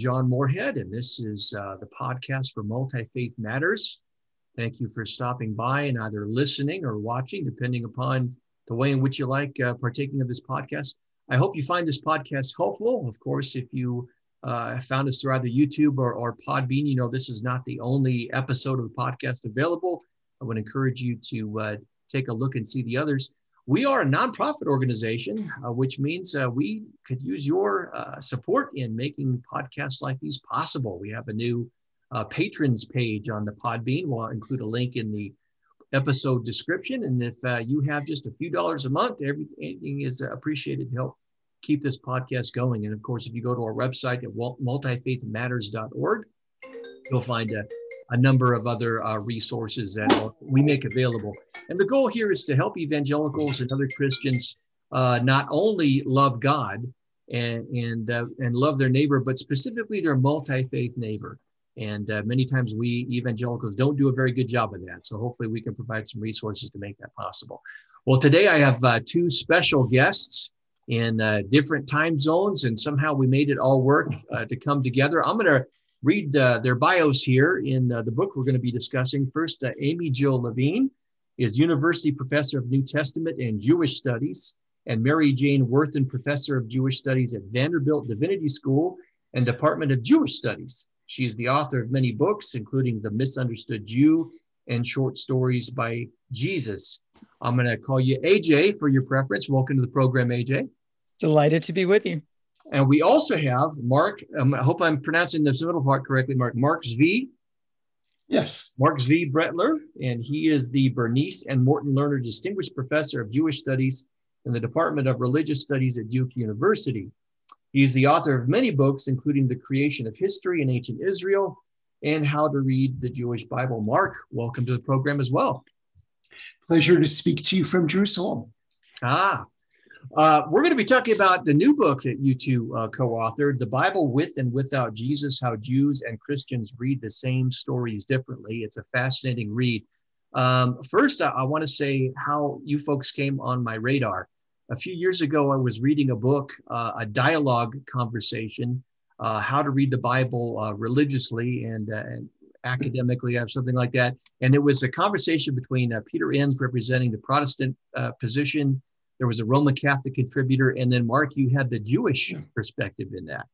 John Moorhead, and this is uh, the podcast for Multi Faith Matters. Thank you for stopping by and either listening or watching, depending upon the way in which you like uh, partaking of this podcast. I hope you find this podcast helpful. Of course, if you uh, found us through either YouTube or, or Podbean, you know this is not the only episode of the podcast available. I would encourage you to uh, take a look and see the others. We are a nonprofit organization, uh, which means uh, we could use your uh, support in making podcasts like these possible. We have a new uh, patrons page on the Podbean. We'll include a link in the episode description. And if uh, you have just a few dollars a month, everything is appreciated to help keep this podcast going. And of course, if you go to our website at multifaithmatters.org, you'll find a a number of other uh, resources that we make available. And the goal here is to help evangelicals and other Christians uh, not only love God and and uh, and love their neighbor, but specifically their multi-faith neighbor. And uh, many times we evangelicals don't do a very good job of that. So hopefully we can provide some resources to make that possible. Well, today I have uh, two special guests in uh, different time zones, and somehow we made it all work to come together. I'm going to read uh, their bios here in uh, the book we're going to be discussing. First, uh, Amy Jill Levine is University Professor of New Testament and Jewish Studies, and Mary Jane Werthan Professor of Jewish Studies at Vanderbilt Divinity School and Department of Jewish Studies. She is the author of many books, including The Misunderstood Jew and short stories by Jesus. I'm going to call you AJ for your preference. Welcome to the program, AJ. Delighted to be with you. And we also have Mark, um, I hope I'm pronouncing the middle part correctly, Mark, Mark Zvi. Yes. Mark Zvi Brettler, and he is the Bernice and Morton Lerner Distinguished Professor of Jewish Studies in the Department of Religious Studies at Duke University. He's the author of many books, including The Creation of History in Ancient Israel and How to Read the Jewish Bible. Mark, welcome to the program as well. Pleasure to speak to you from Jerusalem. Ah, uh, we're going to be talking about the new book that you two uh, co authored The Bible with and Without Jesus How Jews and Christians Read the Same Stories Differently. It's a fascinating read. Um, first, I, I want to say how you folks came on my radar. A few years ago, I was reading a book, uh, a dialogue conversation, uh, how to read the Bible uh, religiously and, uh, and academically or something like that. And it was a conversation between Peter Enns representing the Protestant uh, position there was a Roman Catholic contributor, and then Mark, you had the Jewish perspective in that.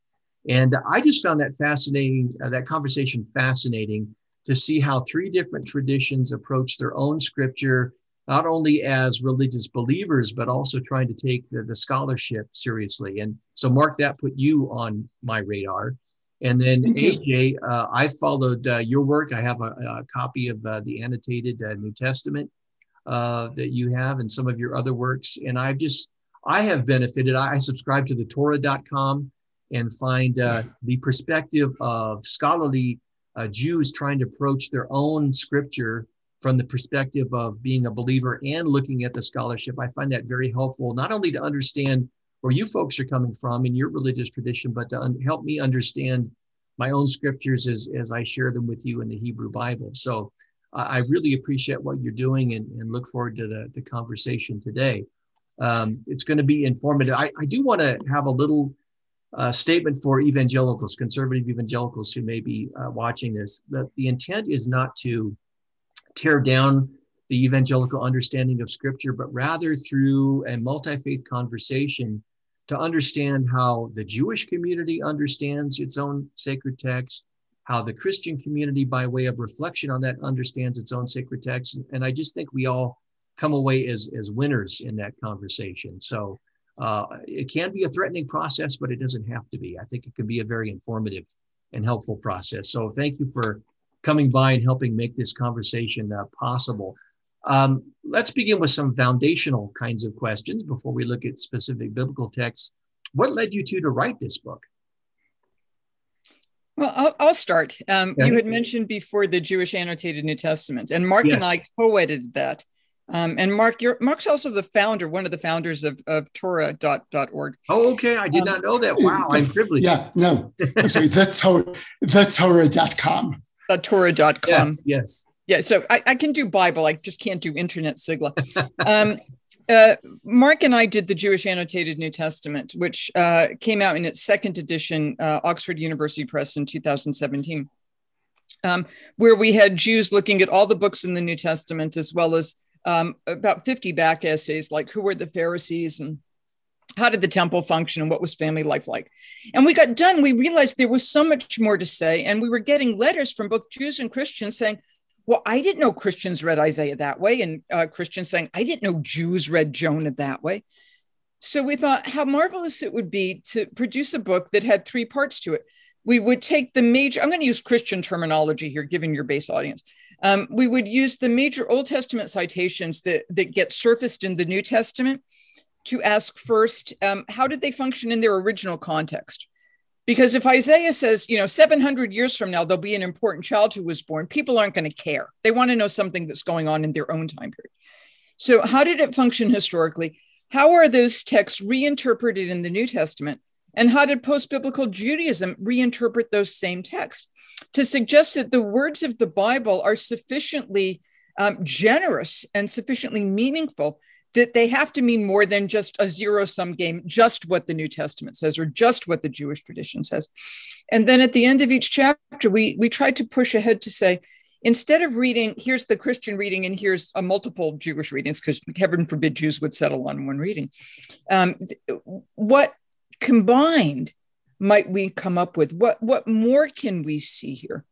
And I just found that fascinating, uh, that conversation fascinating to see how three different traditions approach their own scripture, not only as religious believers, but also trying to take the, the scholarship seriously. And so, Mark, that put you on my radar. And then AJ, uh, I followed uh, your work. I have a, a copy of uh, the annotated uh, New Testament uh, that you have and some of your other works. And I've just, I have benefited. I, subscribe to the Torah.com and find uh, the perspective of scholarly uh, Jews trying to approach their own scripture from the perspective of being a believer and looking at the scholarship. I find that very helpful, not only to understand where you folks are coming from in your religious tradition, but to un- help me understand my own scriptures as, as I share them with you in the Hebrew Bible. So I really appreciate what you're doing and, and look forward to the, the conversation today. Um, it's going to be informative. I, I do want to have a little uh, statement for evangelicals, conservative evangelicals who may be uh, watching this, that the intent is not to tear down the evangelical understanding of Scripture, but rather through a multi faith conversation to understand how the Jewish community understands its own sacred text, how the Christian community, by way of reflection on that, understands its own sacred text. And I just think we all come away as, as winners in that conversation. So uh, it can be a threatening process, but it doesn't have to be. I think it can be a very informative and helpful process. So thank you for coming by and helping make this conversation uh, possible. Um, let's begin with some foundational kinds of questions before we look at specific biblical texts. what led you to to write this book? Well, I'll, I'll start. Um, You had mentioned before the Jewish Annotated New Testament, and Mark yes. and I co-edited that. Um, and Mark, you're, Mark's also the founder, one of the founders of, of Torah.org. Oh, okay. I did um, not know that. Wow, I'm privileged. Yeah, no. I'm sorry, the, Torah, the Torah.com. The Torah.com. Yes, yes. Yeah, so I, I can do Bible. I just can't do internet sigla. Um, uh, Mark and I did the Jewish Annotated New Testament, which uh, came out in its second edition, uh, Oxford University Press in 2017, um, where we had Jews looking at all the books in the New Testament, as well as um, about 50 back essays, like who were the Pharisees and how did the temple function and what was family life like. And we got done, we realized there was so much more to say. And we were getting letters from both Jews and Christians saying, well, I didn't know Christians read Isaiah that way. And uh, Christians saying, I didn't know Jews read Jonah that way. So we thought how marvelous it would be to produce a book that had three parts to it. We would take the major, I'm going to use Christian terminology here, given your base audience. Um, we would use the major Old Testament citations that, that get surfaced in the New Testament to ask first, um, how did they function in their original context? Because if Isaiah says, you know, 700 years from now, there'll be an important child who was born, people aren't going to care. They want to know something that's going on in their own time period. So, how did it function historically? How are those texts reinterpreted in the New Testament? And how did post biblical Judaism reinterpret those same texts to suggest that the words of the Bible are sufficiently um, generous and sufficiently meaningful that they have to mean more than just a zero sum game, just what the New Testament says or just what the Jewish tradition says. And then at the end of each chapter, we, we tried to push ahead to say, instead of reading, here's the Christian reading and here's a multiple Jewish readings, because heaven forbid Jews would settle on one reading. Um, what combined might we come up with? What, what more can we see here?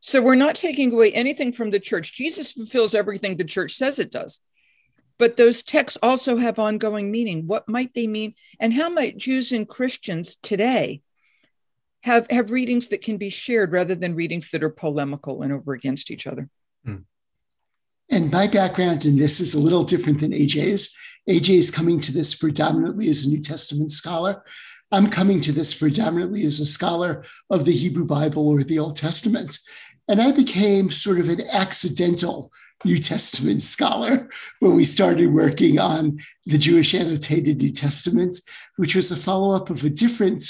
So we're not taking away anything from the church. Jesus fulfills everything the church says it does. But those texts also have ongoing meaning. What might they mean? And how might Jews and Christians today have, have readings that can be shared rather than readings that are polemical and over against each other? Hmm. And my background in this is a little different than AJ's. AJ is coming to this predominantly as a New Testament scholar. I'm coming to this predominantly as a scholar of the Hebrew Bible or the Old Testament. And I became sort of an accidental New Testament scholar when we started working on the Jewish Annotated New Testament, which was a follow up of a different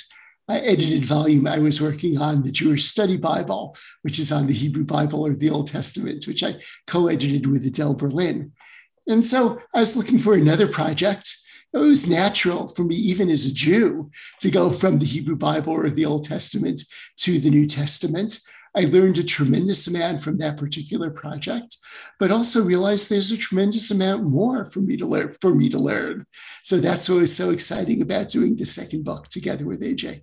uh, edited volume I was working on, the Jewish Study Bible, which is on the Hebrew Bible or the Old Testament, which I co edited with Adele Berlin. And so I was looking for another project. It was natural for me, even as a Jew, to go from the Hebrew Bible or the Old Testament to the New Testament. I learned a tremendous amount from that particular project, but also realized there's a tremendous amount more for me to learn. For me to learn, so that's what was so exciting about doing the second book together with AJ.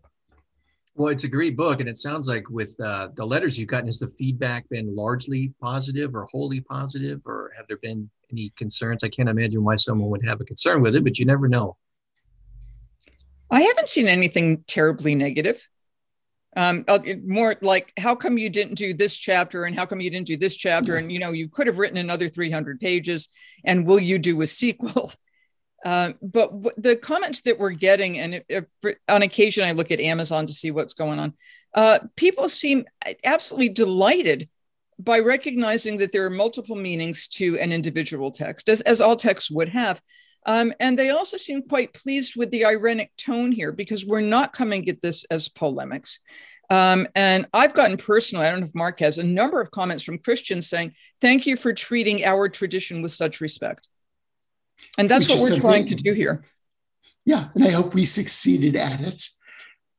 Well, it's a great book, and it sounds like with uh, the letters you've gotten, has the feedback been largely positive or wholly positive, or have there been any concerns? I can't imagine why someone would have a concern with it, but you never know. I haven't seen anything terribly negative. Um, uh, more like, how come you didn't do this chapter, and how come you didn't do this chapter, and you know, you could have written another 300 pages, and will you do a sequel? Uh, but w- the comments that we're getting, and it, it, on occasion I look at Amazon to see what's going on, uh, people seem absolutely delighted by recognizing that there are multiple meanings to an individual text, as, as all texts would have. Um, and they also seem quite pleased with the irenic tone here because we're not coming at this as polemics. Um, and I've gotten personally, I don't know if Mark has, a number of comments from Christians saying, Thank you for treating our tradition with such respect. And that's Which what we're trying to do here. Yeah, and I hope we succeeded at it.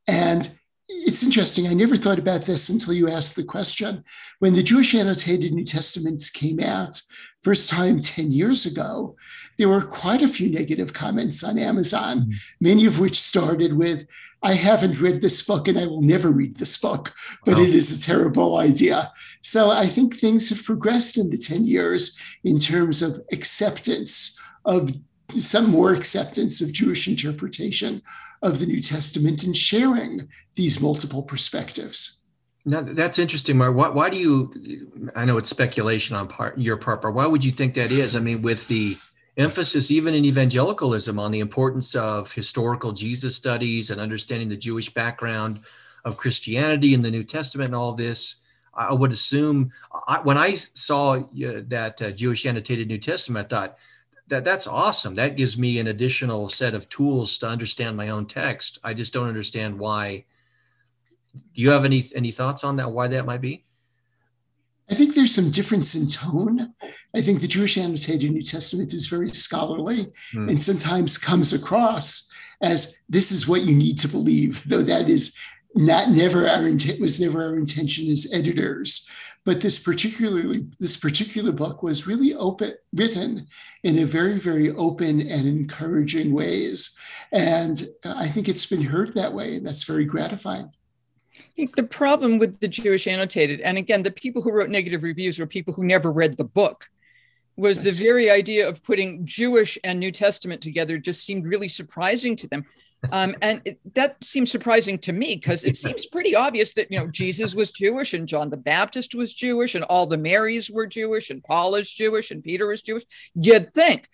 And it's interesting. I never thought about this until you asked the question. When the Jewish Annotated New Testaments came out, first time 10 years ago, there were quite a few negative comments on Amazon, mm-hmm. many of which started with, I haven't read this book and I will never read this book, but wow. it is a terrible idea. So I think things have progressed in the 10 years in terms of acceptance of some more acceptance of Jewish interpretation of the New Testament and sharing these multiple perspectives. Now, that's interesting, Mark. Why, why do you? I know it's speculation on part your part, but why would you think that is? I mean, with the emphasis even in evangelicalism on the importance of historical Jesus studies and understanding the Jewish background of Christianity in the New Testament and all this. I would assume I, when I saw uh, that uh, Jewish annotated New Testament, I thought that that's awesome. That gives me an additional set of tools to understand my own text. I just don't understand why. Do you have any any thoughts on that? Why that might be? I think there's some difference in tone. I think the Jewish annotated New Testament is very scholarly mm. and sometimes comes across as this is what you need to believe, though that is not never our intent was never our intention as editors. But this particularly this particular book was really open written in a very very open and encouraging ways, and I think it's been heard that way, and that's very gratifying. I think the problem with the Jewish annotated, and again, the people who wrote negative reviews were people who never read the book, was the very idea of putting Jewish and New Testament together just seemed really surprising to them. Um, and it, that seems surprising to me because it seems pretty obvious that you know Jesus was Jewish and John the Baptist was Jewish and all the Marys were Jewish and Paul is Jewish and Peter is Jewish. You'd think,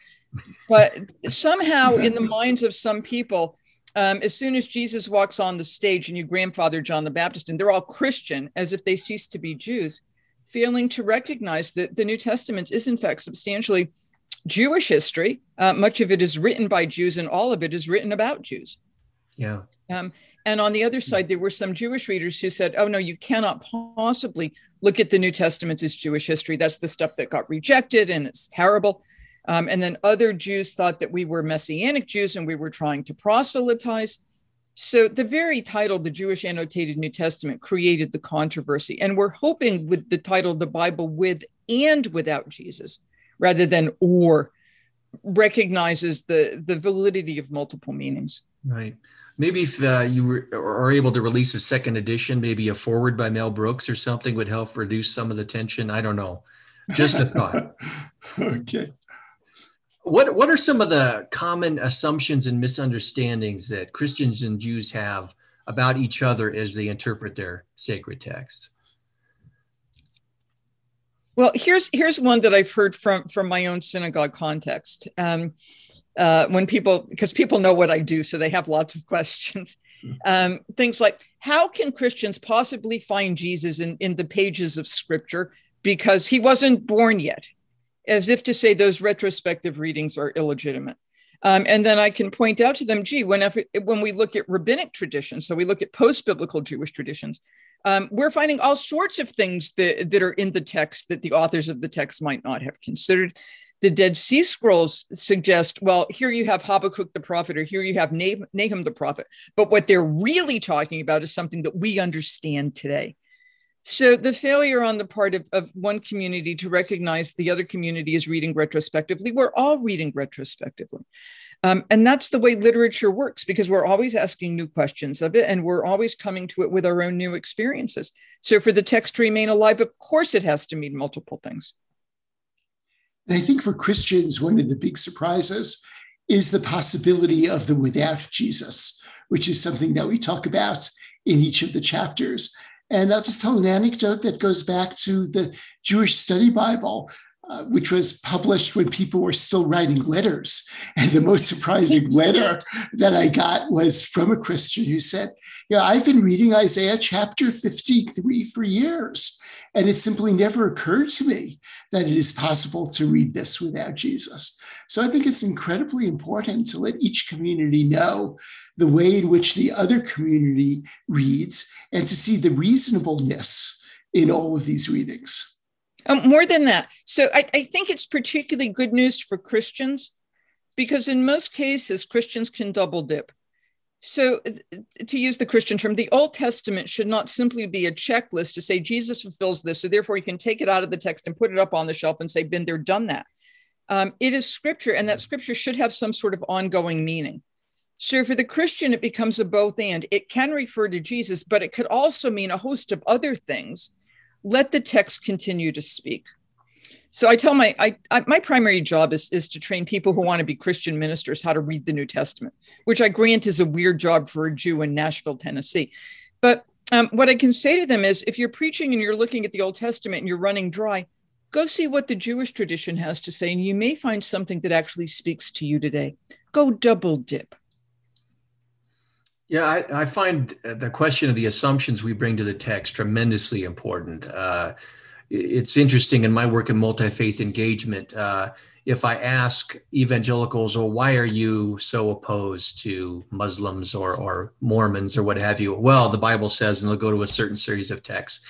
but somehow in the minds of some people, um, as soon as Jesus walks on the stage and you grandfather John the Baptist, and they're all Christian as if they cease to be Jews, failing to recognize that the New Testament is, in fact, substantially Jewish history. Uh, much of it is written by Jews, and all of it is written about Jews. Yeah. Um, and on the other side, there were some Jewish readers who said, oh, no, you cannot possibly look at the New Testament as Jewish history. That's the stuff that got rejected and it's terrible. Um, and then other Jews thought that we were Messianic Jews and we were trying to proselytize. So the very title, the Jewish Annotated New Testament, created the controversy. And we're hoping with the title, The Bible with and Without Jesus, rather than or, recognizes the, the validity of multiple meanings. Right. Maybe if uh, you were, are able to release a second edition, maybe a forward by Mel Brooks or something would help reduce some of the tension. I don't know. Just a thought. okay. What what are some of the common assumptions and misunderstandings that Christians and Jews have about each other as they interpret their sacred texts? Well, here's here's one that I've heard from from my own synagogue context. Um, uh, when people, because people know what I do, so they have lots of questions. Um, things like, how can Christians possibly find Jesus in, in the pages of Scripture because he wasn't born yet? As if to say those retrospective readings are illegitimate. Um, and then I can point out to them, gee, whenever, when we look at rabbinic traditions, so we look at post biblical Jewish traditions, um, we're finding all sorts of things that, that are in the text that the authors of the text might not have considered. The Dead Sea Scrolls suggest, well, here you have Habakkuk the prophet, or here you have Nahum the prophet. But what they're really talking about is something that we understand today. So the failure on the part of, of one community to recognize the other community is reading retrospectively. We're all reading retrospectively. Um, and that's the way literature works because we're always asking new questions of it and we're always coming to it with our own new experiences. So for the text to remain alive, of course it has to mean multiple things. And I think for Christians, one of the big surprises is the possibility of the without Jesus, which is something that we talk about in each of the chapters. And I'll just tell an anecdote that goes back to the Jewish Study Bible, uh, which was published when people were still writing letters. And the most surprising letter that I got was from a Christian who said, Yeah, I've been reading Isaiah chapter 53 for years. And it simply never occurred to me that it is possible to read this without Jesus. So I think it's incredibly important to let each community know the way in which the other community reads and to see the reasonableness in all of these readings. Um, more than that. So I, I think it's particularly good news for Christians because in most cases, Christians can double dip. So, to use the Christian term, the Old Testament should not simply be a checklist to say Jesus fulfills this. So, therefore, you can take it out of the text and put it up on the shelf and say, been there, done that. Um, it is scripture, and that scripture should have some sort of ongoing meaning. So for the Christian, it becomes a both and. It can refer to Jesus, but it could also mean a host of other things. Let the text continue to speak. So I tell my I, I, my primary job is is to train people who want to be Christian ministers how to read the New Testament, which I grant is a weird job for a Jew in Nashville, Tennessee. But um, what I can say to them is, if you're preaching and you're looking at the Old Testament and you're running dry, go see what the Jewish tradition has to say, and you may find something that actually speaks to you today. Go double dip. Yeah, I, I find the question of the assumptions we bring to the text tremendously important. Uh, it's interesting in my work in multi faith engagement. Uh, if I ask evangelicals, well, why are you so opposed to Muslims or, or Mormons or what have you? Well, the Bible says, and they'll go to a certain series of texts.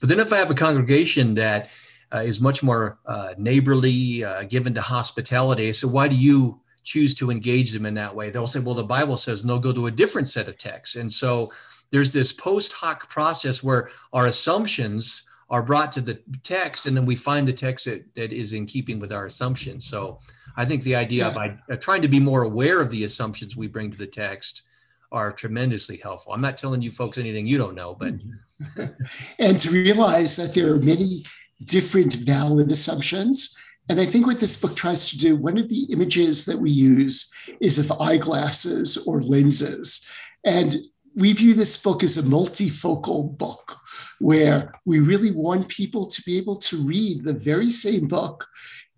But then if I have a congregation that uh, is much more uh, neighborly, uh, given to hospitality, so why do you choose to engage them in that way? They'll say, well, the Bible says, and they'll go to a different set of texts. And so there's this post hoc process where our assumptions are brought to the text and then we find the text that, that is in keeping with our assumptions so i think the idea yeah. of uh, trying to be more aware of the assumptions we bring to the text are tremendously helpful i'm not telling you folks anything you don't know but and to realize that there are many different valid assumptions and I think what this book tries to do, one of the images that we use is of eyeglasses or lenses. And we view this book as a multifocal book where we really want people to be able to read the very same book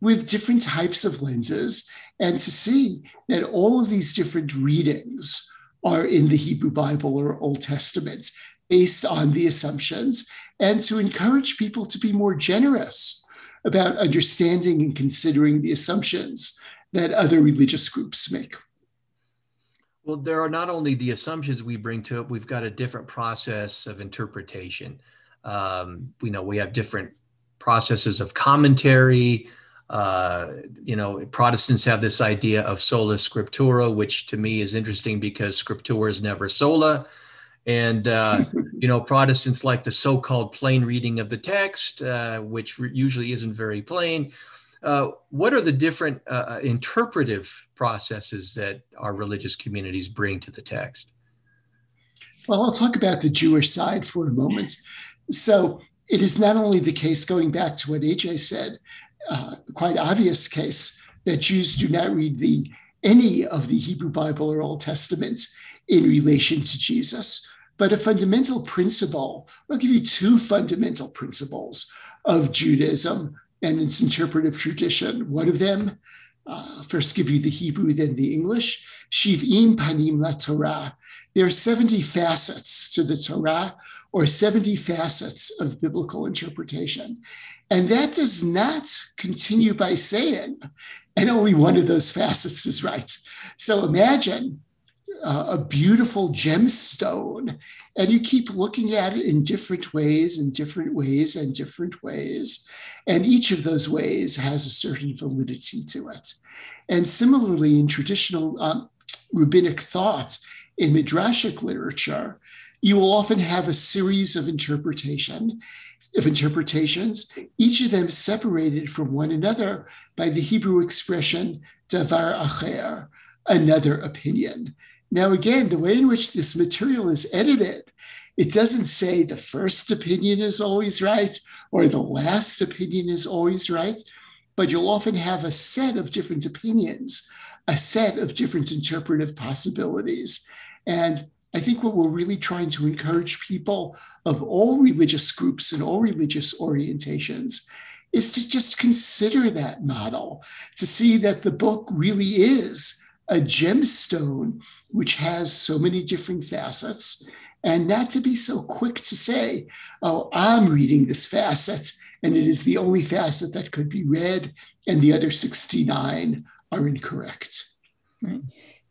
with different types of lenses and to see that all of these different readings are in the Hebrew Bible or Old Testament based on the assumptions and to encourage people to be more generous about understanding and considering the assumptions that other religious groups make. Well, there are not only the assumptions we bring to it, we've got a different process of interpretation. Um, we know we have different processes of commentary. Uh, you know, Protestants have this idea of sola scriptura, which to me is interesting because scriptura is never sola. And, uh, you know, Protestants like the so called plain reading of the text, uh, which usually isn't very plain. Uh, what are the different uh, uh, interpretive processes that our religious communities bring to the text? Well, I'll talk about the Jewish side for a moment. So it is not only the case, going back to what AJ said, uh, quite obvious case that Jews do not read the any of the Hebrew Bible or Old Testament in relation to Jesus, but a fundamental principle. I'll give you two fundamental principles of Judaism and its interpretive tradition. One of them, uh, first give you the Hebrew, then the English. Shiv'im panim la Torah. There are 70 facets to the Torah or 70 facets of biblical interpretation. And that does not continue by saying, and only one of those facets is right. So imagine uh, a beautiful gemstone. And you keep looking at it in different ways and different ways and different ways. And each of those ways has a certain validity to it. And similarly in traditional um, rabbinic thought in midrashic literature you will often have a series of interpretation of interpretations each of them separated from one another by the hebrew expression davar acher another opinion now, again, the way in which this material is edited, it doesn't say the first opinion is always right or the last opinion is always right, but you'll often have a set of different opinions, a set of different interpretive possibilities. And I think what we're really trying to encourage people of all religious groups and all religious orientations is to just consider that model, to see that the book really is a gemstone which has so many different facets, and not to be so quick to say, oh, I'm reading this facet, and it is the only facet that could be read, and the other 69 are incorrect. Right.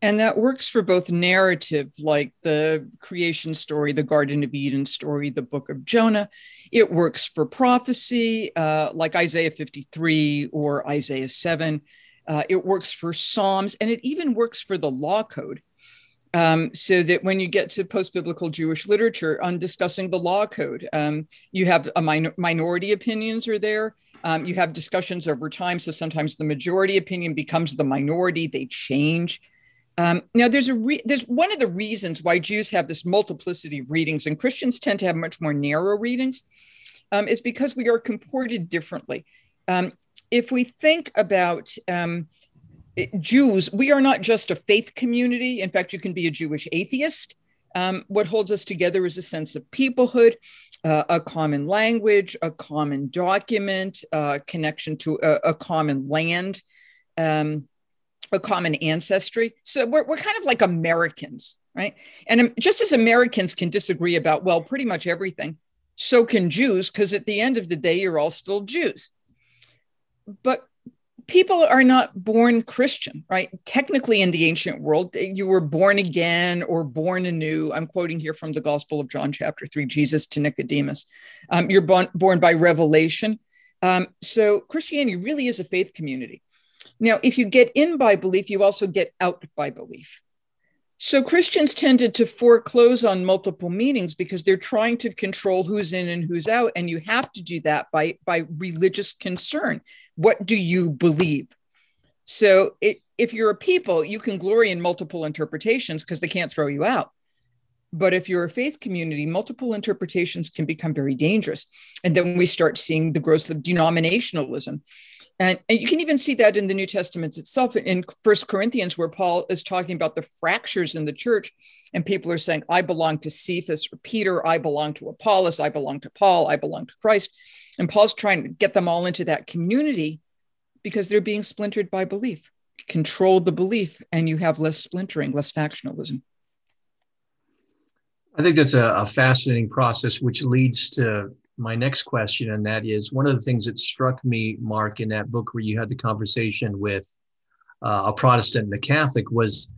And that works for both narrative, like the creation story, the Garden of Eden story, the book of Jonah. It works for prophecy, uh, like Isaiah 53 or Isaiah 7. Uh, it works for Psalms, and it even works for the law code. Um, so that when you get to post biblical Jewish literature on discussing the law code, um, you have a min- minority opinions are there. Um, you have discussions over time. So sometimes the majority opinion becomes the minority, they change. Um, now, there's a re- there's one of the reasons why Jews have this multiplicity of readings, and Christians tend to have much more narrow readings, um, is because we are comported differently. Um, if we think about Jews, we are not just a faith community. In fact, you can be a Jewish atheist. Um, what holds us together is a sense of peoplehood, uh, a common language, a common document, uh, connection to a, a common land, um, a common ancestry. So we're, we're kind of like Americans, right? And just as Americans can disagree about, well, pretty much everything, so can Jews, because at the end of the day, you're all still Jews. But people are not born Christian, right? Technically, in the ancient world, you were born again or born anew. I'm quoting here from the Gospel of John, chapter three, Jesus to Nicodemus. Um, you're born, born by revelation. Um, so Christianity really is a faith community. Now, if you get in by belief, you also get out by belief. So Christians tended to foreclose on multiple meanings because they're trying to control who's in and who's out. And you have to do that by, by religious concern. What do you believe? So it, if you're a people, you can glory in multiple interpretations because they can't throw you out. But if you're a faith community, multiple interpretations can become very dangerous. And then we start seeing the growth of denominationalism. And, and you can even see that in the New Testament itself in First Corinthians, where Paul is talking about the fractures in the church. And people are saying, I belong to Cephas or Peter, I belong to Apollos, I belong to Paul, I belong to Christ. And Paul's trying to get them all into that community because they're being splintered by belief. Control the belief, and you have less splintering, less factionalism. I think that's a, a fascinating process, which leads to my next question, and that is one of the things that struck me, Mark, in that book where you had the conversation with uh, a Protestant and a Catholic was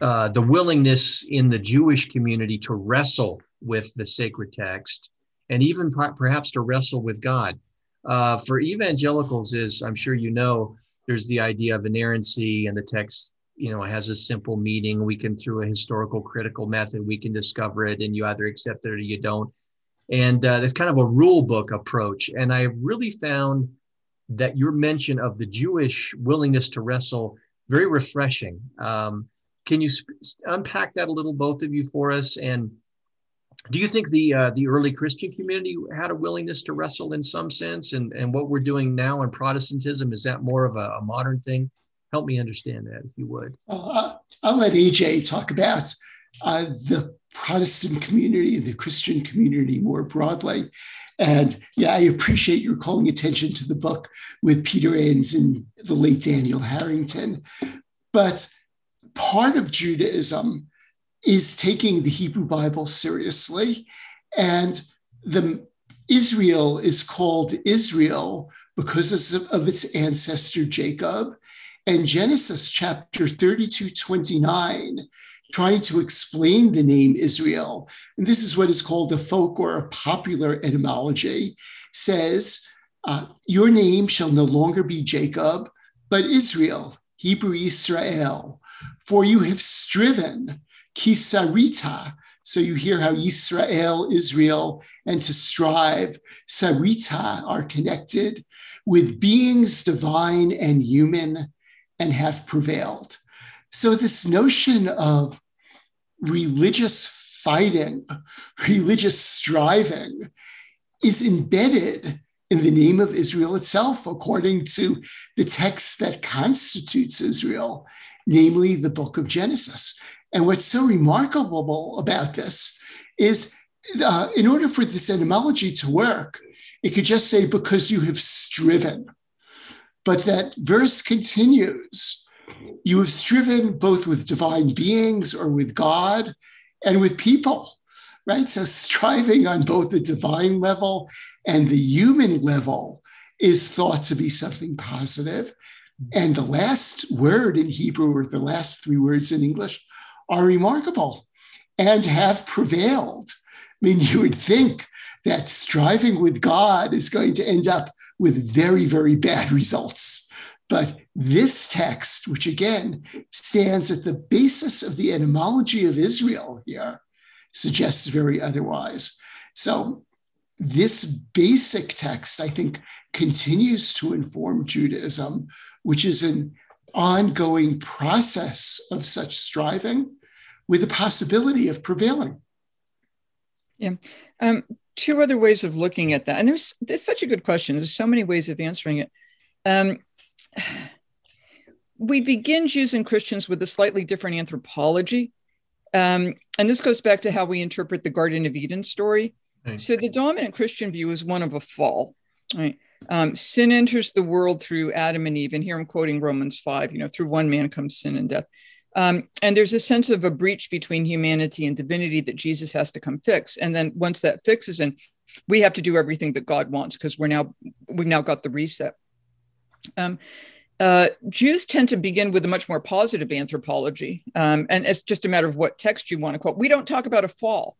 uh, the willingness in the Jewish community to wrestle with the sacred text and even perhaps to wrestle with God. Uh, for evangelicals, is I'm sure you know, there's the idea of inerrancy, and the text, you know, has a simple meaning. We can, through a historical critical method, we can discover it, and you either accept it or you don't and uh, it's kind of a rule book approach. And I really found that your mention of the Jewish willingness to wrestle very refreshing. Um, can you sp- unpack that a little, both of you, for us? And do you think the uh, the early Christian community had a willingness to wrestle in some sense? And and what we're doing now in Protestantism is that more of a, a modern thing? Help me understand that, if you would. Uh, I'll let AJ talk about uh, the Protestant community and the Christian community more broadly. And yeah, I appreciate your calling attention to the book with Peter Enns and the late Daniel Harrington. But part of Judaism is taking the Hebrew Bible seriously. And the Israel is called Israel because of its ancestor Jacob. And Genesis chapter 32 29 trying to explain the name Israel, and this is what is called a folk or a popular etymology, says, uh, Your name shall no longer be Jacob, but Israel, Hebrew Israel, for you have striven, kisarita. So you hear how Israel, Israel, and to strive, sarita are connected with beings divine and human and have prevailed. So, this notion of religious fighting, religious striving is embedded in the name of Israel itself, according to the text that constitutes Israel, namely the book of Genesis. And what's so remarkable about this is uh, in order for this etymology to work, it could just say, because you have striven. But that verse continues you have striven both with divine beings or with God and with people, right? So, striving on both the divine level and the human level is thought to be something positive. And the last word in Hebrew, or the last three words in English, are remarkable and have prevailed. I mean, you would think that striving with God is going to end up with very, very bad results. But this text, which again stands at the basis of the etymology of Israel here, suggests very otherwise. So, this basic text, I think, continues to inform Judaism, which is an ongoing process of such striving with the possibility of prevailing. Yeah. Um, two other ways of looking at that. And there's, there's such a good question. There's so many ways of answering it. Um, we begin Jews and Christians with a slightly different anthropology. Um, and this goes back to how we interpret the Garden of Eden story. Right. So the dominant Christian view is one of a fall. Right? Um, sin enters the world through Adam and Eve, and here I'm quoting Romans five. You know, through one man comes sin and death. Um, and there's a sense of a breach between humanity and divinity that Jesus has to come fix. And then once that fixes and we have to do everything that God wants because we're now we've now got the reset. Um, uh, Jews tend to begin with a much more positive anthropology, um, and it's just a matter of what text you want to quote. We don't talk about a fall,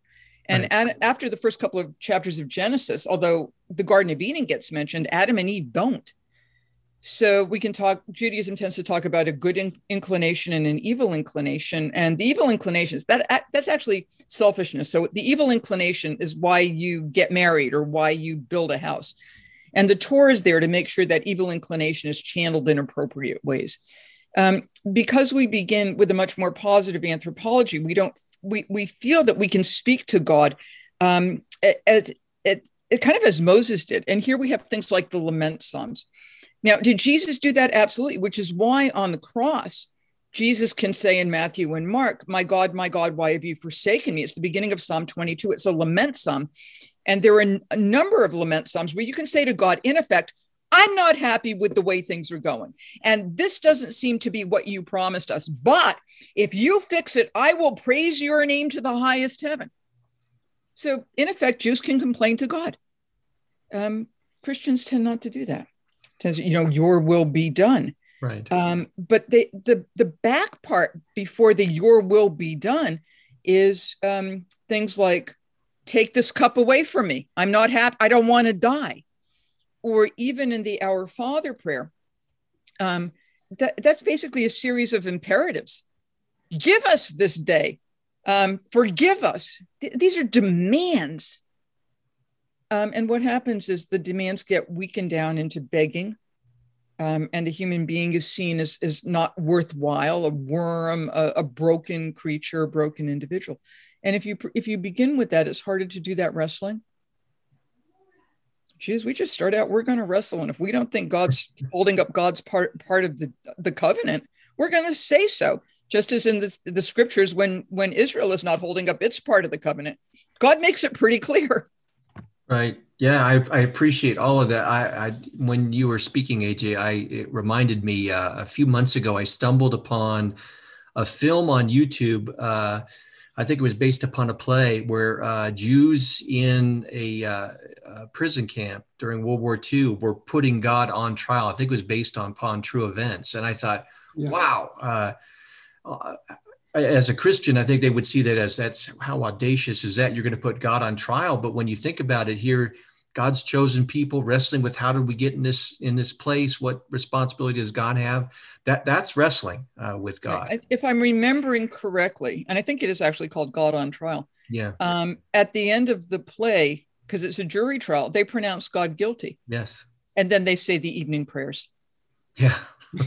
and right. ad, after the first couple of chapters of Genesis, although the Garden of Eden gets mentioned, Adam and Eve don't. So we can talk. Judaism tends to talk about a good in, inclination and an evil inclination, and the evil inclinations that that's actually selfishness. So the evil inclination is why you get married or why you build a house and the Torah is there to make sure that evil inclination is channeled in appropriate ways. Um, because we begin with a much more positive anthropology, we don't we we feel that we can speak to God um, as, as kind of as Moses did. And here we have things like the lament psalms. Now, did Jesus do that? Absolutely, which is why on the cross, Jesus can say in Matthew and Mark, My God, my God, why have you forsaken me? It's the beginning of Psalm 22. It's a lament psalm. And there are a number of lament psalms where you can say to God, in effect, I'm not happy with the way things are going. And this doesn't seem to be what you promised us. But if you fix it, I will praise your name to the highest heaven. So, in effect, Jews can complain to God. Um, Christians tend not to do that. It says, you know, your will be done. Right. Um, but the, the the back part before the your will be done is um, things like take this cup away from me. I'm not happy. I don't want to die. Or even in the Our Father prayer, um, that, that's basically a series of imperatives. Give us this day. Um, forgive us. Th- these are demands. Um, and what happens is the demands get weakened down into begging, um, and the human being is seen as, as not worthwhile, a worm, a, a broken creature, a broken individual. And if you if you begin with that, it's harder to do that wrestling. Jews, we just start out, we're going to wrestle. And if we don't think God's holding up God's part, part of the, the covenant, we're going to say so. Just as in the, the scriptures, when, when Israel is not holding up its part of the covenant, God makes it pretty clear. Right. Yeah, I, I appreciate all of that. I, I, when you were speaking, AJ, I it reminded me uh, a few months ago. I stumbled upon a film on YouTube. Uh, I think it was based upon a play where uh, Jews in a, uh, a, prison camp during World War II were putting God on trial. I think it was based on, upon true events. And I thought, yeah. wow. Uh, uh as a Christian, I think they would see that as that's how audacious is that? You're going to put God on trial. But when you think about it here, God's chosen people wrestling with how did we get in this in this place? What responsibility does God have? That that's wrestling uh, with God. If I'm remembering correctly, and I think it is actually called God on Trial. Yeah. Um, at the end of the play, because it's a jury trial, they pronounce God guilty. Yes. And then they say the evening prayers. Yeah.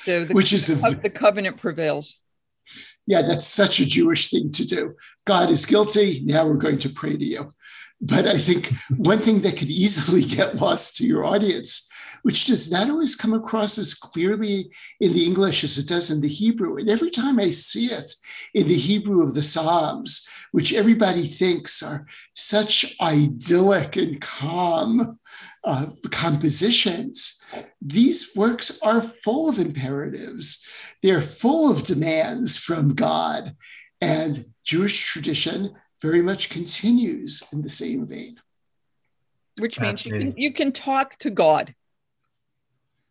so the, which is a, the covenant prevails. Yeah, that's such a Jewish thing to do. God is guilty. Now we're going to pray to you. But I think one thing that could easily get lost to your audience, which does not always come across as clearly in the English as it does in the Hebrew, and every time I see it in the Hebrew of the Psalms, which everybody thinks are such idyllic and calm uh, compositions, these works are full of imperatives. They're full of demands from God. And Jewish tradition very much continues in the same vein. Which means you can, you can talk to God.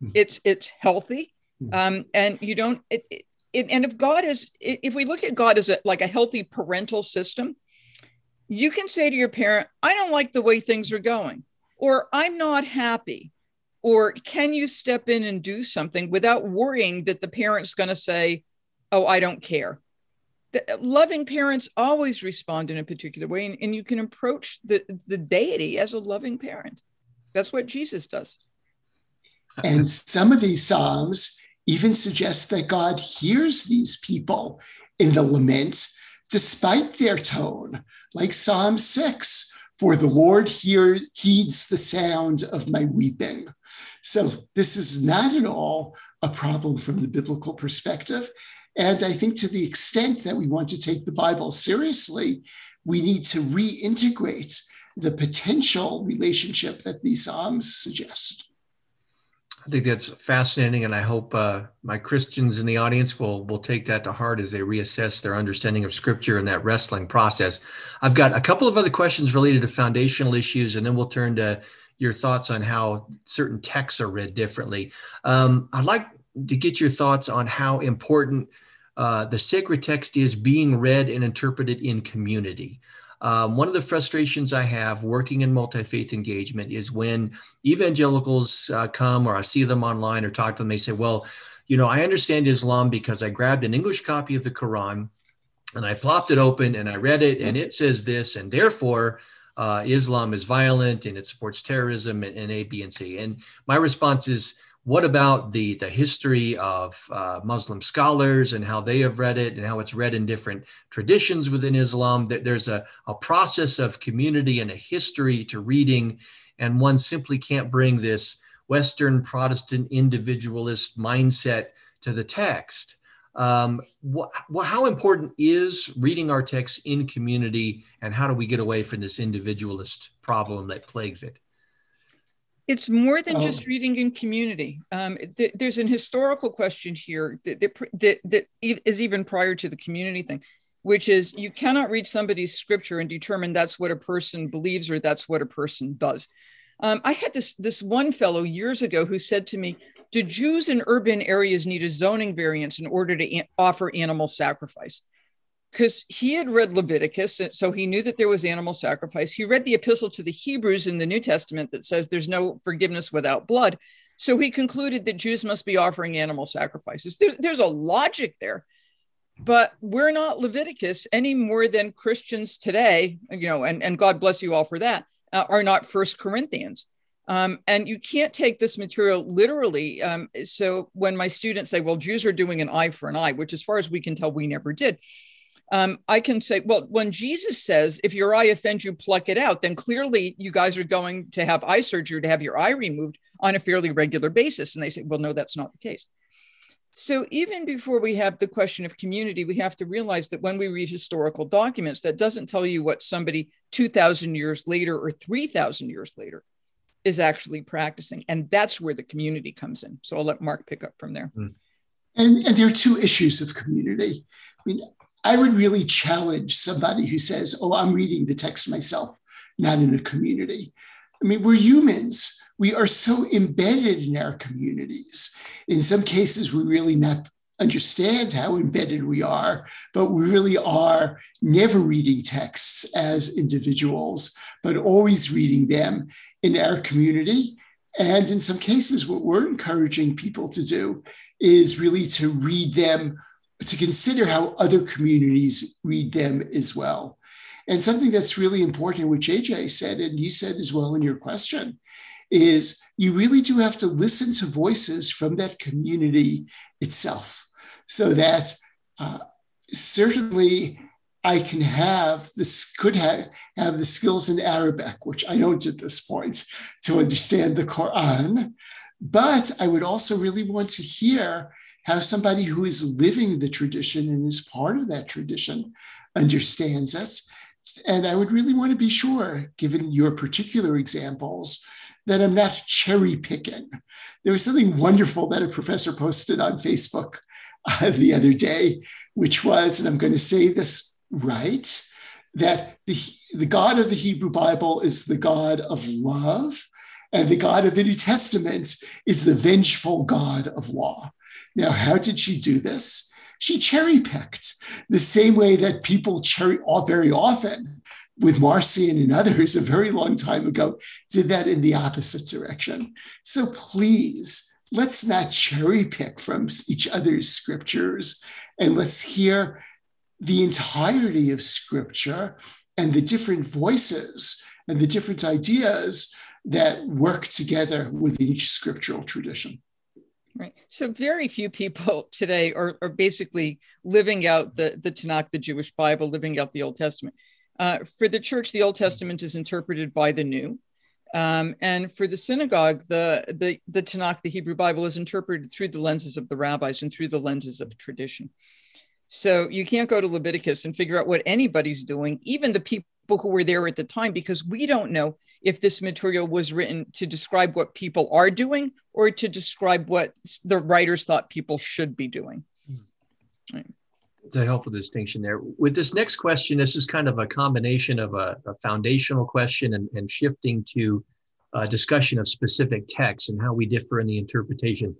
Hmm. It's it's healthy, hmm. um, and you don't. It, it, and if God is, if we look at God as a, like a healthy parental system, you can say to your parent, "I don't like the way things are going," or "I'm not happy," or "Can you step in and do something?" without worrying that the parent's going to say, "Oh, I don't care." the, loving parents always respond in a particular way and, and you can approach the, the deity as a loving parent that's what jesus does and some of these psalms even suggest that god hears these people in the lament despite their tone like psalm 6 for the lord hear, heeds the sound of my weeping so this is not at all a problem from the biblical perspective And I think to the extent that we want to take the Bible seriously, we need to reintegrate the potential relationship that these Psalms suggest. I think that's fascinating, and I hope uh, my Christians in the audience will will take that to heart as they reassess their understanding of Scripture and that wrestling process. I've got a couple of other questions related to foundational issues, and then we'll turn to your thoughts on how certain texts are read differently. Um, I'd like to get your thoughts on how important uh, the sacred text is being read and interpreted in community. Um, one of the frustrations I have working in multi faith engagement is when evangelicals uh, come or I see them online or talk to them, they say, Well, you know, I understand Islam because I grabbed an English copy of the Quran and I plopped it open and I read it and it says this, and therefore, uh, Islam is violent and it supports terrorism and, and A, B, and C. And my response is, what about the the history of uh, Muslim scholars and how they have read it and how it's read in different traditions within Islam? There's a, a process of community and a history to reading, and one simply can't bring this Western Protestant individualist mindset to the text. Um, what, how important is reading our text in community, and how do we get away from this individualist problem that plagues it? It's more than oh. just reading in community. Um, th- there's an historical question here that, that, that, is even prior to the community thing, which is you cannot read somebody's scripture and determine that's what a person believes or that's what a person does. Um, I had this this one fellow years ago who said to me, "Do Jews in urban areas need a zoning variance in order to offer animal sacrifice?" Because he had read Leviticus, so he knew that there was animal sacrifice. He read the epistle to the Hebrews in the New Testament that says there's no forgiveness without blood. So he concluded that Jews must be offering animal sacrifices. There's, there's a logic there, but we're not Leviticus any more than Christians today, you know, and, and God bless you all for that, uh, are not First Corinthians. Um, and you can't take this material literally. Um, so when my students say, well, Jews are doing an eye for an eye, which as far as we can tell, we never did um, I can say, well, when Jesus says, if your eye offends you, pluck it out, then clearly you guys are going to have eye surgery to have your eye removed on a fairly regular basis. And they say, well, no, that's not the case. So even before we have the question of community, we have to realize that when we read historical documents, that doesn't tell you what somebody 2,000 years later or 3,000 years later is actually practicing. And that's where the community comes in. So I'll let Marc pick up from there. And, and there are two issues of community. I mean, I would really challenge somebody who says, Oh, I'm reading the text myself, not in a community. I mean, we're humans. We are so embedded in our communities. In some cases, we really not understand how embedded we are, but we really are never reading texts as individuals, but always reading them in our community. And in some cases, what we're encouraging people to do is really to read them to consider how other communities read them as well. And something that's really important, which AJ said, and you said as well in your question, is you really do have to listen to voices from that community itself. So that uh, certainly I can have this, could have, have the skills in Arabic, which I don't at this point, to understand the Quran. But I would also really want to hear how somebody who is living the tradition and is part of that tradition understands us. And I would really want to be sure, given your particular examples, that I'm not cherry picking. There was something wonderful that a professor posted on Facebook uh, the other day, which was, and I'm going to say this right, that the, the God of the Hebrew Bible is the God of love, and the God of the New Testament is the vengeful God of law. Now, how did she do this? She cherry picked the same way that people cherry very often with Marcion and others a very long time ago did that in the opposite direction. So please, let's not cherry pick from each other's scriptures and let's hear the entirety of scripture and the different voices and the different ideas that work together with each scriptural tradition. Right. So very few people today are, are basically living out the, the Tanakh, the Jewish Bible, living out the Old Testament. Uh, for the church, the Old Testament is interpreted by the New. Um, and for the synagogue, the, the, the Tanakh, the Hebrew Bible, is interpreted through the lenses of the rabbis and through the lenses of tradition. So you can't go to Leviticus and figure out what anybody's doing, even the people who were there at the time, because we don't know if this material was written to describe what people are doing or to describe what the writers thought people should be doing. Right. It's a helpful distinction there. With this next question, this is kind of a combination of a, a foundational question and, and shifting to a discussion of specific texts and how we differ in the interpretation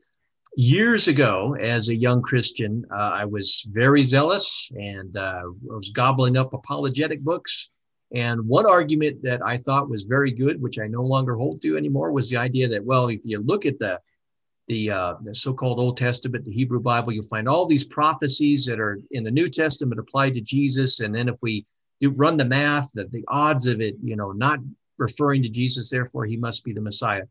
years ago, as a young Christian, uh, I was very zealous and uh, was gobbling up apologetic books. And one argument that I thought was very good, which I no longer hold to anymore, was the idea that, well, if you look at the the, uh, the so-called Old Testament, the Hebrew Bible, you'll find all these prophecies that are in the New Testament applied to Jesus. And then if we do run the math, that the odds of it, you know, not referring to Jesus, therefore he must be the Messiah.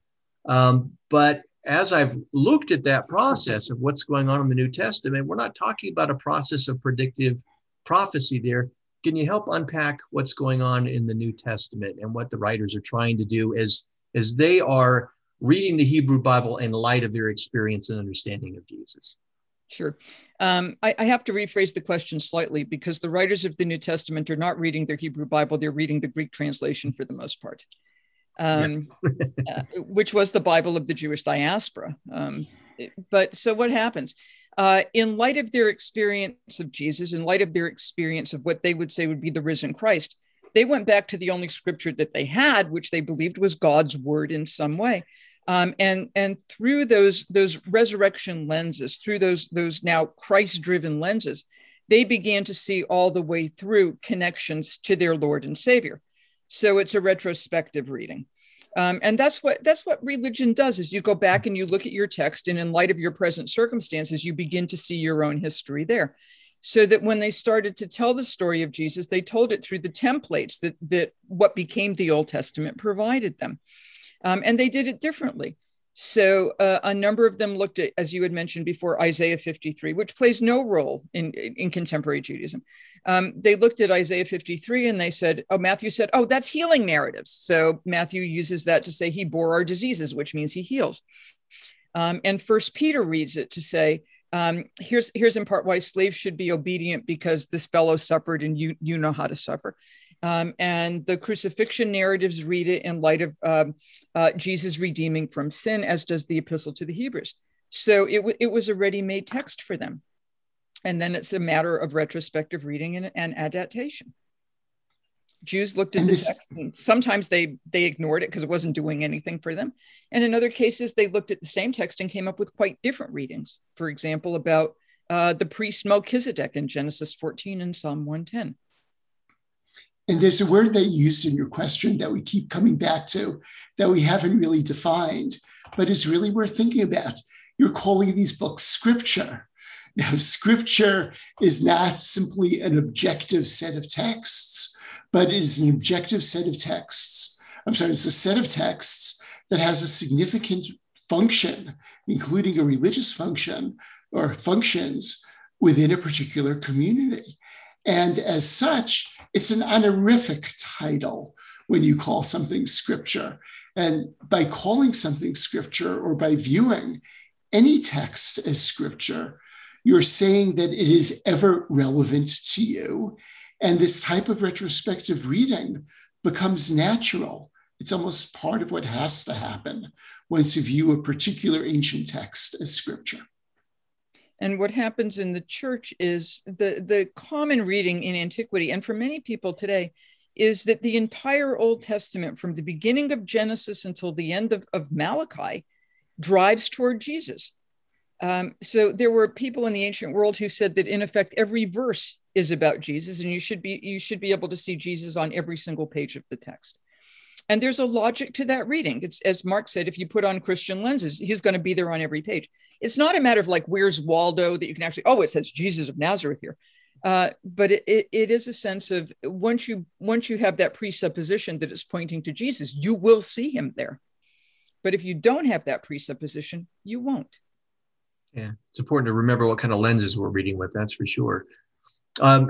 Um, but as I've looked at that process of what's going on in the New Testament, we're not talking about a process of predictive prophecy there. Can you help unpack what's going on in the New Testament and what the writers are trying to do as, as they are reading the Hebrew Bible in light of their experience and understanding of Jesus? Sure. Um, I, I, have to rephrase the question slightly because the writers of the New Testament are not reading their Hebrew Bible, they're reading the Greek translation for the most part um, uh, which was the Bible of the Jewish diaspora. Um, but so what happens? Uh, in light of their experience of Jesus, in light of their experience of what they would say would be the risen Christ, they went back to the only scripture that they had, which they believed was God's word in some way. Um, and and through those those resurrection lenses, through those those now Christ-driven lenses, they began to see all the way through connections to their Lord and Savior. So it's a retrospective reading. Um, and that's what that's what religion does is you go back and you look at your text and in light of your present circumstances you begin to see your own history there. So that when they started to tell the story of jesus they told it through the templates that that what became the old testament provided them. Um, and they did it differently so uh, a number of them looked at, as you had mentioned before, Isaiah 53, which plays no role in, in contemporary Judaism. Um, they looked at Isaiah 53 and they said, oh, Matthew said, oh, that's healing narratives. So Matthew uses that to say he bore our diseases, which means he heals. Um, and First Peter reads it to say, um, here's here's in part why slaves should be obedient because this fellow suffered and you you know how to suffer. Um, and the crucifixion narratives read it in light of um, uh, Jesus redeeming from sin, as does the epistle to the Hebrews. So it, w- it was a ready made text for them. And then it's a matter of retrospective reading and, and adaptation. Jews looked at and the this... text and sometimes they they ignored it because it wasn't doing anything for them. And in other cases, they looked at the same text and came up with quite different readings. For example, about uh, the priest Melchizedek in Genesis 14 and Psalm 110. And there's a word that you used in your question that we keep coming back to that we haven't really defined, but is really worth thinking about. You're calling these books scripture. Now, scripture is not simply an objective set of texts, but it is an objective set of texts. I'm sorry, it's a set of texts that has a significant function, including a religious function or functions within a particular community. And as such, it's an honorific title when you call something scripture. And by calling something scripture or by viewing any text as scripture, you're saying that it is ever relevant to you. And this type of retrospective reading becomes natural. It's almost part of what has to happen once you view a particular ancient text as scripture. And what happens in the church is the, the common reading in antiquity, and for many people today, is that the entire Old Testament, from the beginning of Genesis until the end of, of Malachi, drives toward Jesus. Um, so there were people in the ancient world who said that in effect every verse is about Jesus, and you should be you should be able to see Jesus on every single page of the text. And there's a logic to that reading. It's as Marc said, if you put on Christian lenses, he's going to be there on every page. It's not a matter of like, where's Waldo that you can actually, oh, it says Jesus of Nazareth here. Uh, but it, it, it is a sense of once you once you have that presupposition that it's pointing to Jesus, you will see him there. But if you don't have that presupposition, you won't. Yeah, it's important to remember what kind of lenses we're reading with. That's for sure. Um,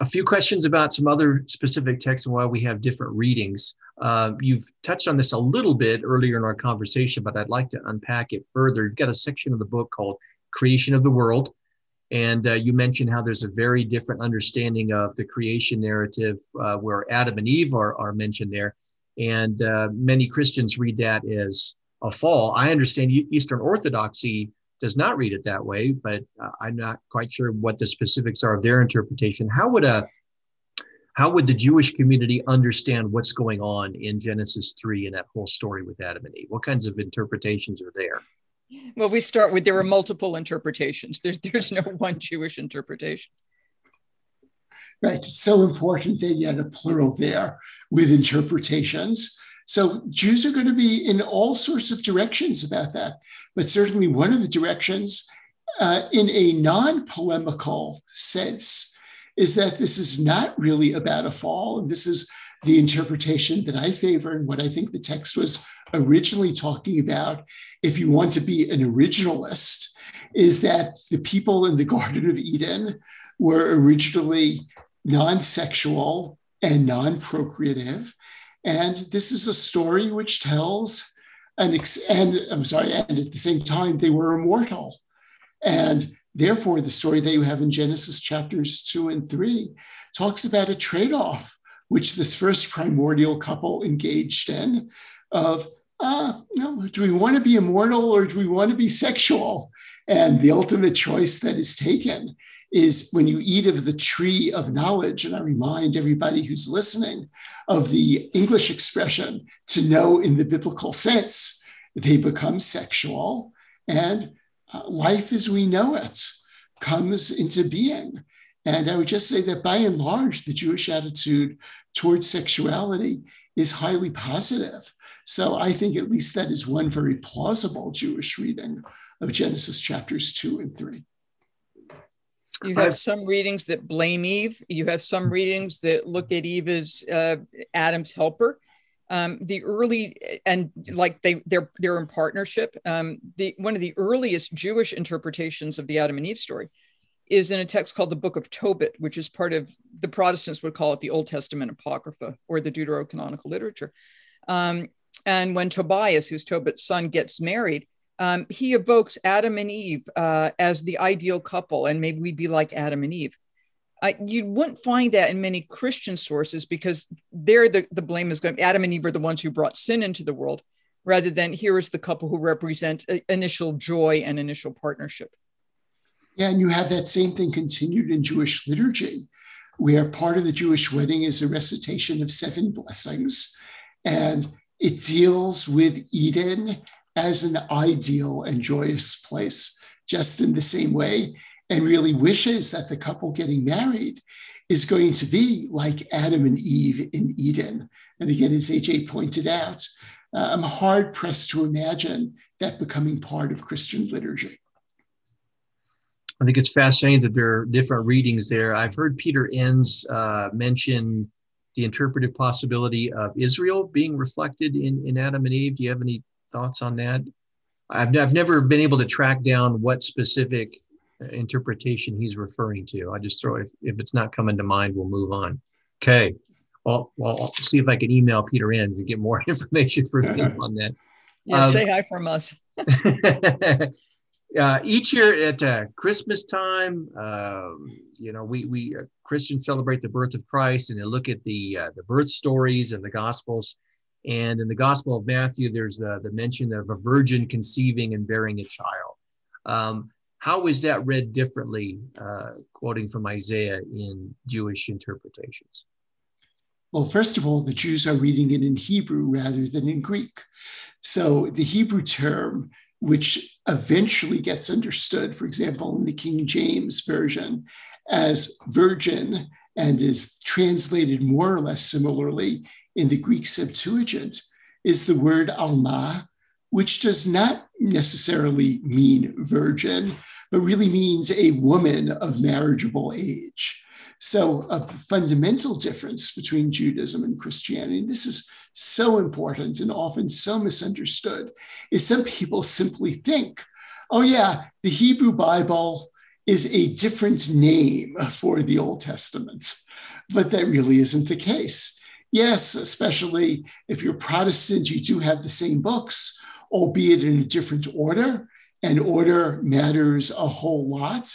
a few questions about some other specific texts and why we have different readings. Uh, you've touched on this a little bit earlier in our conversation, but I'd like to unpack it further. You've got a section of the book called Creation of the World. And uh, you mentioned how there's a very different understanding of the creation narrative uh, where Adam and Eve are, are mentioned there. And uh, many Christians read that as a fall. I understand Eastern Orthodoxy does not read it that way, but uh, I'm not quite sure what the specifics are of their interpretation. How would a how would the Jewish community understand what's going on in Genesis 3 and that whole story with Adam and Eve? What kinds of interpretations are there? Well, we start with there are multiple interpretations. There's there's no one Jewish interpretation. Right. It's so important that you had a plural there with interpretations. So Jews are going to be in all sorts of directions about that. But certainly one of the directions, uh, in a non-polemical sense, is that this is not really about a fall. And this is the interpretation that I favor and what I think the text was originally talking about, if you want to be an originalist, is that the people in the Garden of Eden were originally non sexual and non procreative. And this is a story which tells an, ex- and I'm sorry, and at the same time, they were immortal. And therefore, the story that you have in Genesis chapters two and three talks about a trade off which this first primordial couple engaged in of uh, no, do we want to be immortal or do we want to be sexual? And the ultimate choice that is taken is when you eat of the tree of knowledge. And I remind everybody who's listening of the English expression to know in the biblical sense, they become sexual and uh, life as we know it comes into being. And I would just say that by and large, the Jewish attitude towards sexuality is highly positive. So I think at least that is one very plausible Jewish reading of Genesis chapters two and three. You have some readings that blame Eve. You have some readings that look at Eve as uh, Adam's helper. Um, the early and like they they're they're in partnership. Um, the one of the earliest Jewish interpretations of the Adam and Eve story is in a text called the Book of Tobit, which is part of the Protestants would call it the Old Testament Apocrypha or the Deuterocanonical literature. Um, and when Tobias, who's Tobit's son, gets married, um, he evokes Adam and Eve uh, as the ideal couple, and maybe we'd be like Adam and Eve. You wouldn't find that in many Christian sources because there the, the blame is going. Adam and Eve are the ones who brought sin into the world, rather than here is the couple who represent uh, initial joy and initial partnership. Yeah, and you have that same thing continued in Jewish liturgy, where part of the Jewish wedding is a recitation of seven blessings. And it deals with Eden as an ideal and joyous place, just in the same way, and really wishes that the couple getting married is going to be like Adam and Eve in Eden. And again, as AJ pointed out, uh, I'm hard pressed to imagine that becoming part of Christian liturgy. I think it's fascinating that there are different readings there. I've heard Peter Enns uh, mention the interpretive possibility of Israel being reflected in, in Adam and Eve. Do you have any thoughts on that? I've, I've never been able to track down what specific interpretation he's referring to. I just throw if, if it's not coming to mind, we'll move on. Okay. Well, well, I'll see if I can email Peter Enns and get more information from him on that. Yeah, um, say hi from us. uh, each year at uh, Christmas time, um, you know, we we uh, Christians celebrate the birth of Christ, and they look at the uh, the birth stories and the Gospels. And in the Gospel of Matthew, there's the the mention of a virgin conceiving and bearing a child. Um, how is that read differently, uh, quoting from Isaiah in Jewish interpretations? Well, first of all, the Jews are reading it in Hebrew rather than in Greek. So the Hebrew term which eventually gets understood, for example, in the King James Version as virgin and is translated more or less similarly in the Greek Septuagint, is the word alma, which does not necessarily mean virgin, but really means a woman of marriageable age. So, a fundamental difference between Judaism and Christianity, and this is so important and often so misunderstood, is some people simply think, oh, yeah, the Hebrew Bible is a different name for the Old Testament. But that really isn't the case. Yes, especially if you're Protestant, you do have the same books, albeit in a different order, and order matters a whole lot.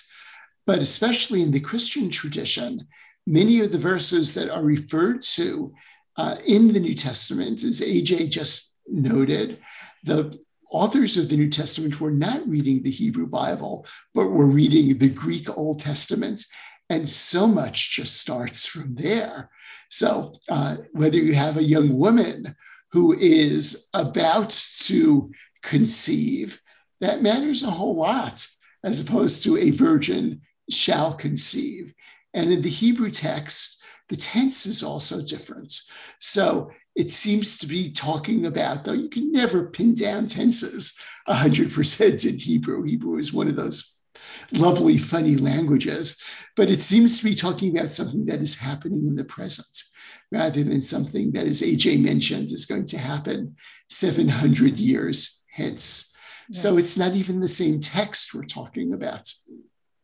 but especially in the Christian tradition, many of the verses that are referred to uh, in the New Testament, as AJ just noted, the authors of the New Testament were not reading the Hebrew Bible, but were reading the Greek Old Testament. And so much just starts from there. So, uh, whether you have a young woman who is about to conceive, that matters a whole lot, as opposed to a virgin shall conceive. And in the Hebrew text, the tense is also different. So it seems to be talking about, though you can never pin down tenses 100% in Hebrew. Hebrew is one of those lovely, funny languages, but it seems to be talking about something that is happening in the present rather than something that, as AJ mentioned, is going to happen 700 years hence. Yeah. So it's not even the same text we're talking about.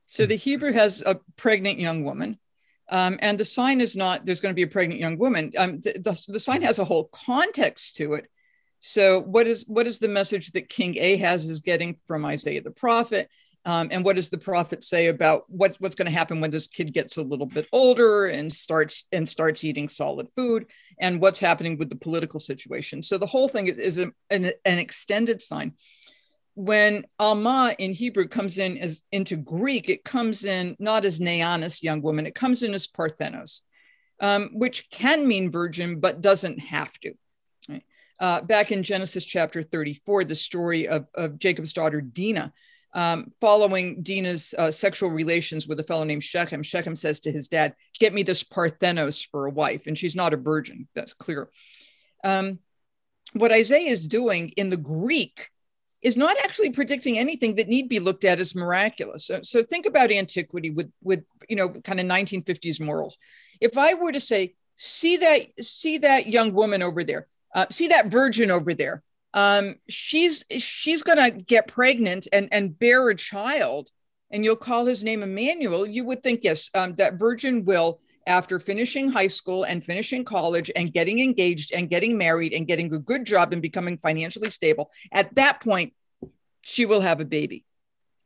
So the Hebrew has a pregnant young woman. Um, and the sign is not there's going to be a pregnant young woman. Um, the, the, the, sign has a whole context to it. So what is what is the message that King Ahaz is getting from Isaiah the prophet? Um, and what does the prophet say about what, what's going to happen when this kid gets a little bit older and starts and starts eating solid food and what's happening with the political situation so the whole thing is, is a, an, an extended sign when Alma in Hebrew comes in as into Greek, it comes in not as Neanis, young woman, it comes in as Parthenos, um, which can mean virgin, but doesn't have to. Uh, back in Genesis chapter 34, the story of, of Jacob's daughter Dinah, um, following Dina's uh, sexual relations with a fellow named Shechem, Shechem says to his dad, Get me this Parthenos for a wife. And she's not a virgin, that's clear. Um, what Isaiah is doing in the Greek is not actually predicting anything that need be looked at as miraculous. So, so think about antiquity with with you know kind of 1950s morals. If I were to say, see that see that young woman over there, uh, see that virgin over there, um, she's she's gonna get pregnant and and bear a child, and you'll call his name Emmanuel. You would think yes, um, that virgin will after finishing high school and finishing college and getting engaged and getting married and getting a good job and becoming financially stable, at that point, she will have a baby.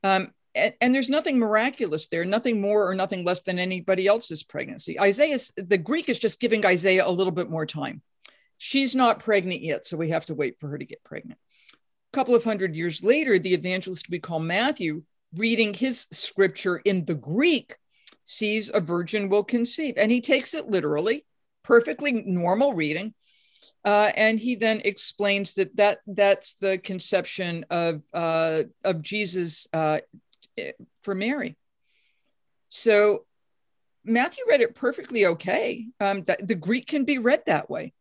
Um, and, and, there's nothing miraculous there, nothing more or nothing less than anybody else's pregnancy. Isaiah, the Greek is just giving Isaiah a little bit more time. She's not pregnant yet, so we have to wait for her to get pregnant. A couple of hundred years later, the evangelist we call Matthew, reading his scripture in the Greek, sees a virgin will conceive. And he takes it literally, perfectly normal reading. Uh, and he then explains that, that that's the conception of, uh, of Jesus uh, for Mary. So Matthew read it perfectly okay. Um, the Greek can be read that way,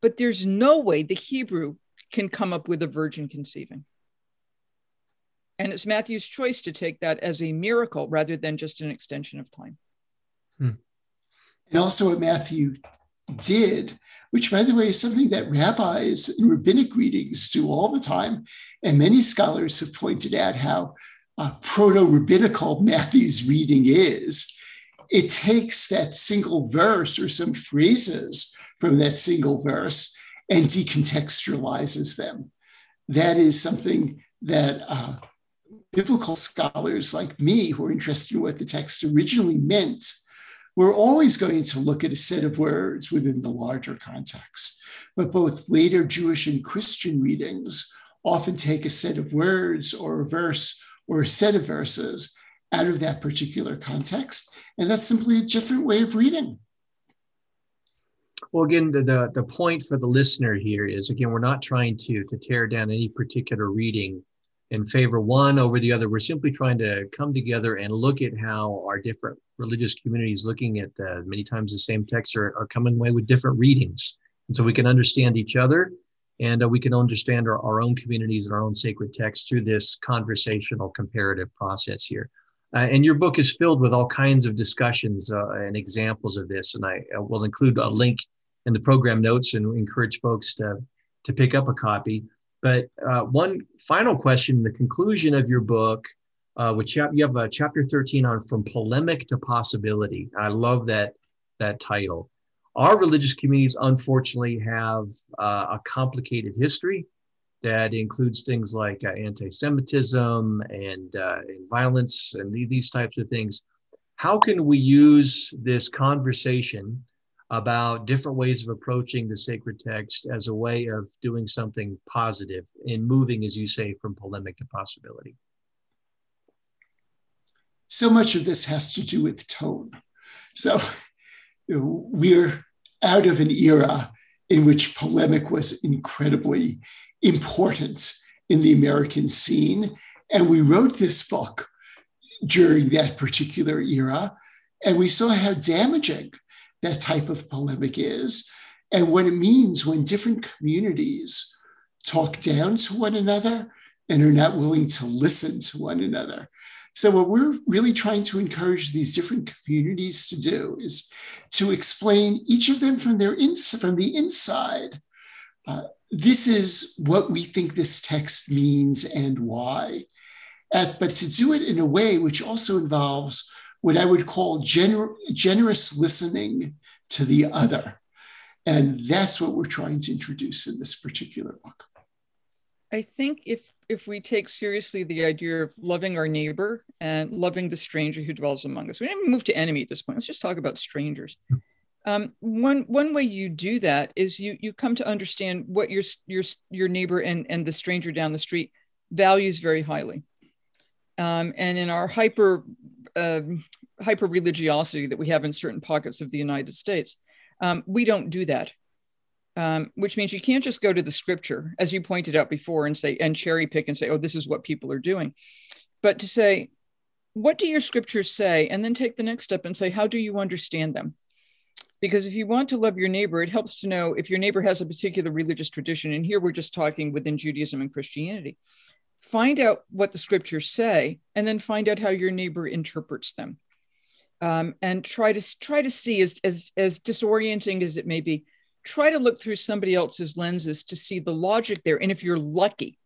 but there's no way the Hebrew can come up with a virgin conceiving. And it's Matthew's choice to take that as a miracle rather than just an extension of time. Hmm. And also, what Matthew did, which, by the way, is something that rabbis and rabbinic readings do all the time. And many scholars have pointed out how uh, proto rabbinical Matthew's reading is. It takes that single verse or some phrases from that single verse and decontextualizes them. That is something that uh, biblical scholars like me who are interested in what the text originally meant, we're always going to look at a set of words within the larger context. But both later Jewish and Christian readings often take a set of words or a verse or a set of verses out of that particular context. And that's simply a different way of reading. Well, again, the, the, the point for the listener here is again, we're not trying to, to tear down any particular reading in favor one over the other. We're simply trying to come together and look at how our different religious communities looking at many times the same texts are, are coming away with different readings. And so we can understand each other and uh, we can understand our, our own communities and our own sacred texts through this conversational comparative process here. Uh, and your book is filled with all kinds of discussions uh, and examples of this. And I, I will include a link in the program notes and encourage folks to, to pick up a copy. But uh, one final question, the conclusion of your book, uh, which you have, a chapter 13 on from polemic to possibility. I love that that title. Our religious communities, unfortunately, have uh, a complicated history. That includes things like uh, anti-Semitism and, uh, and violence and these types of things. How can we use this conversation about different ways of approaching the sacred text as a way of doing something positive and moving, as you say, from polemic to possibility? So much of this has to do with tone. So we're out of an era in which polemic was incredibly important in the American scene. And we wrote this book during that particular era. And we saw how damaging that type of polemic is and what it means when different communities talk down to one another and are not willing to listen to one another. So, what we're really trying to encourage these different communities to do is to explain each of them from their ins- from the inside. Uh, this is what we think this text means and why. At, but to do it in a way which also involves what I would call gener- generous listening to the other. And that's what we're trying to introduce in this particular book. I think if if we take seriously the idea of loving our neighbor and loving the stranger who dwells among us, we didn't move to enemy at this point. Let's just talk about strangers. Um, one one way you do that is you you come to understand what your your your neighbor and and the stranger down the street values very highly. Um, and in our hyper uh, hyper religiosity that we have in certain pockets of the United States, um, we don't do that um, which means you can't just go to the scripture, as you pointed out before, and say, and cherry pick and say, oh, this is what people are doing. But to say, what do your scriptures say? And then take the next step and say, how do you understand them? Because if you want to love your neighbor, it helps to know if your neighbor has a particular religious tradition. And here we're just talking within Judaism and Christianity. Find out what the scriptures say, and then find out how your neighbor interprets them. Um, and try to try to see as, as as disorienting as it may be try to look through somebody else's lenses to see the logic there. And if you're lucky,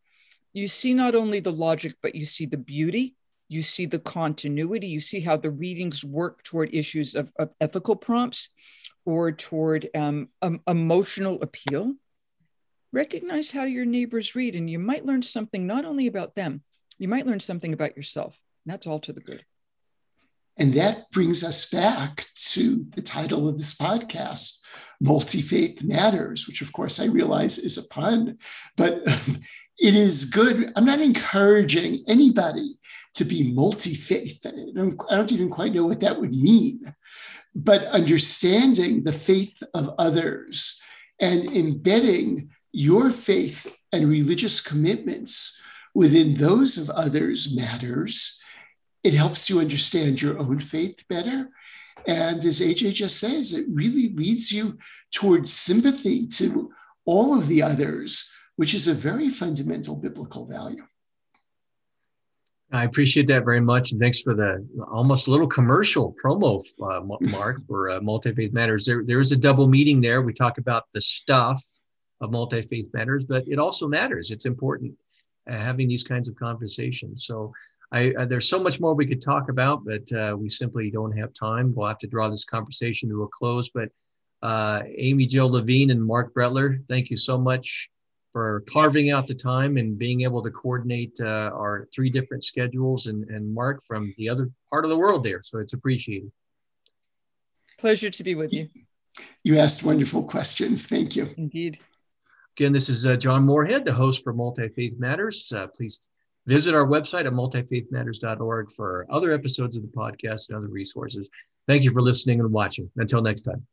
you see not only the logic, but you see the beauty, you see the continuity, you see how the readings work toward issues of, of ethical prompts or toward um, um, emotional appeal. Recognize how your neighbors read, and you might learn something not only about them, you might learn something about yourself. And that's all to the good. And that brings us back to the title of this podcast, Multi Faith Matters, which of course I realize is a pun, but it is good. I'm not encouraging anybody to be multi faith. I I don't even quite know what that would mean, but understanding the faith of others and embedding your faith and religious commitments within those of others matters it helps you understand your own faith better. And as AJ just says, it really leads you towards sympathy to all of the others, which is a very fundamental biblical value. I appreciate that very much. And thanks for the almost little commercial promo, uh, Marc, for uh, Multi Faith Matters. There, there is a double meaning there. We talk about the stuff of Multi Faith Matters, but it also matters. It's important uh, having these kinds of conversations. So I, uh, there's so much more we could talk about, but uh, we simply don't have time. We'll have to draw this conversation to a close. But uh, Amy Jill Levine and Marc Brettler, thank you so much for carving out the time and being able to coordinate uh, our three different schedules and, and Marc from the other part of the world there. So it's appreciated. Pleasure to be with you. You asked wonderful questions. Thank you. Indeed. Again, this is uh, John Morehead, the host for Multi Faith Matters. Uh, please Visit our website at multifaithmatters.org for other episodes of the podcast and other resources. Thank you for listening and watching. Until next time.